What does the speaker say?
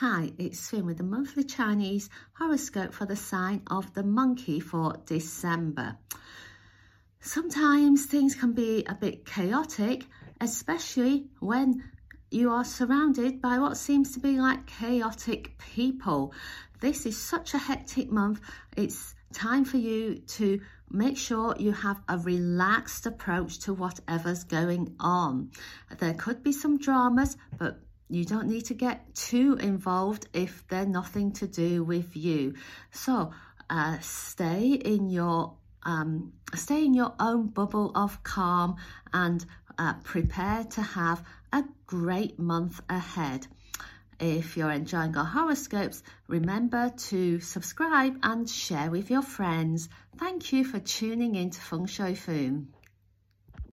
Hi, it's Finn with the monthly Chinese horoscope for the sign of the monkey for December. Sometimes things can be a bit chaotic, especially when you are surrounded by what seems to be like chaotic people. This is such a hectic month. It's time for you to make sure you have a relaxed approach to whatever's going on. There could be some dramas, but you don't need to get too involved if they're nothing to do with you. So uh, stay in your um, stay in your own bubble of calm and uh, prepare to have a great month ahead. If you're enjoying our horoscopes, remember to subscribe and share with your friends. Thank you for tuning in to Feng Shui Foon.